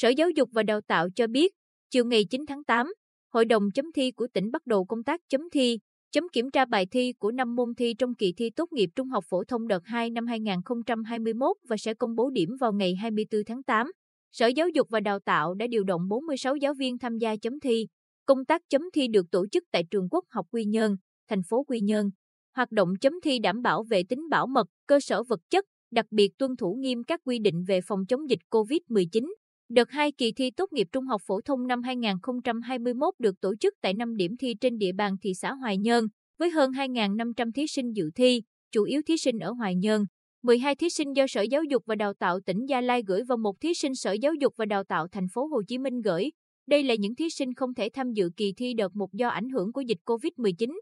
Sở Giáo dục và Đào tạo cho biết, chiều ngày 9 tháng 8, Hội đồng chấm thi của tỉnh bắt đầu công tác chấm thi, chấm kiểm tra bài thi của 5 môn thi trong kỳ thi tốt nghiệp trung học phổ thông đợt 2 năm 2021 và sẽ công bố điểm vào ngày 24 tháng 8. Sở Giáo dục và Đào tạo đã điều động 46 giáo viên tham gia chấm thi. Công tác chấm thi được tổ chức tại trường Quốc học Quy Nhơn, thành phố Quy Nhơn. Hoạt động chấm thi đảm bảo về tính bảo mật, cơ sở vật chất, đặc biệt tuân thủ nghiêm các quy định về phòng chống dịch COVID-19. Đợt 2 kỳ thi tốt nghiệp trung học phổ thông năm 2021 được tổ chức tại 5 điểm thi trên địa bàn thị xã Hoài Nhơn, với hơn 2.500 thí sinh dự thi, chủ yếu thí sinh ở Hoài Nhơn. 12 thí sinh do Sở Giáo dục và Đào tạo tỉnh Gia Lai gửi và một thí sinh Sở Giáo dục và Đào tạo thành phố Hồ Chí Minh gửi. Đây là những thí sinh không thể tham dự kỳ thi đợt 1 do ảnh hưởng của dịch COVID-19.